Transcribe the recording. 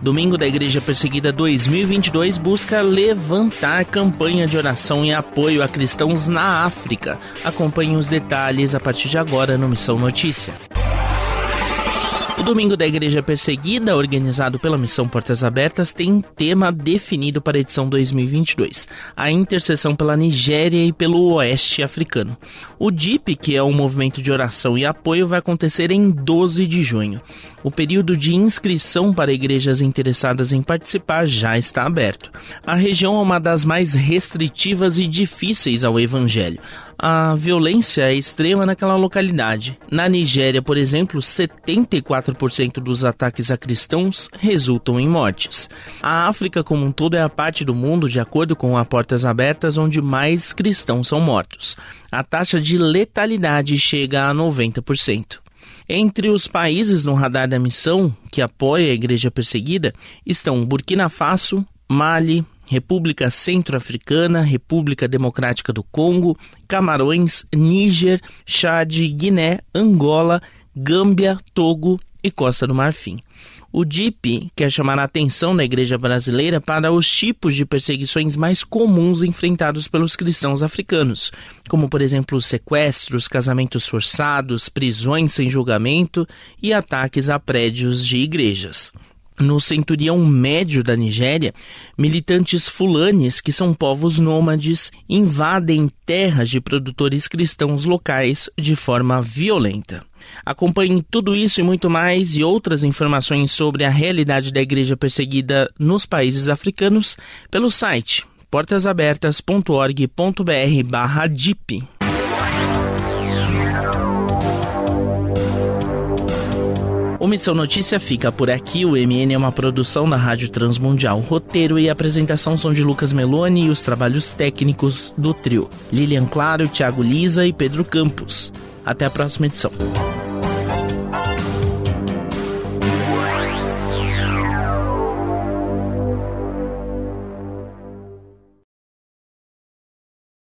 Domingo da Igreja Perseguida 2022 busca levantar campanha de oração e apoio a cristãos na África. Acompanhe os detalhes a partir de agora no Missão Notícia. Domingo da Igreja Perseguida, organizado pela Missão Portas Abertas, tem tema definido para a edição 2022: a intercessão pela Nigéria e pelo Oeste Africano. O DIP, que é um movimento de oração e apoio, vai acontecer em 12 de junho. O período de inscrição para igrejas interessadas em participar já está aberto. A região é uma das mais restritivas e difíceis ao Evangelho a violência é extrema naquela localidade. Na Nigéria, por exemplo, 74% dos ataques a cristãos resultam em mortes. A África como um todo é a parte do mundo, de acordo com a Portas Abertas, onde mais cristãos são mortos. A taxa de letalidade chega a 90%. Entre os países no radar da missão que apoia a igreja perseguida estão Burkina Faso, Mali, República Centro-Africana, República Democrática do Congo, Camarões, Níger, Chad, Guiné, Angola, Gâmbia, Togo e Costa do Marfim. O DIP quer chamar a atenção da igreja brasileira para os tipos de perseguições mais comuns enfrentados pelos cristãos africanos, como, por exemplo, sequestros, casamentos forçados, prisões sem julgamento e ataques a prédios de igrejas. No centurião médio da Nigéria, militantes fulanes, que são povos nômades, invadem terras de produtores cristãos locais de forma violenta. Acompanhe tudo isso e muito mais e outras informações sobre a realidade da igreja perseguida nos países africanos pelo site portasabertas.org.br/dip. O Missão Notícia fica por aqui. O MN é uma produção da Rádio Transmundial. Roteiro e apresentação são de Lucas Meloni e os trabalhos técnicos do trio. Lilian Claro, Thiago Lisa e Pedro Campos. Até a próxima edição.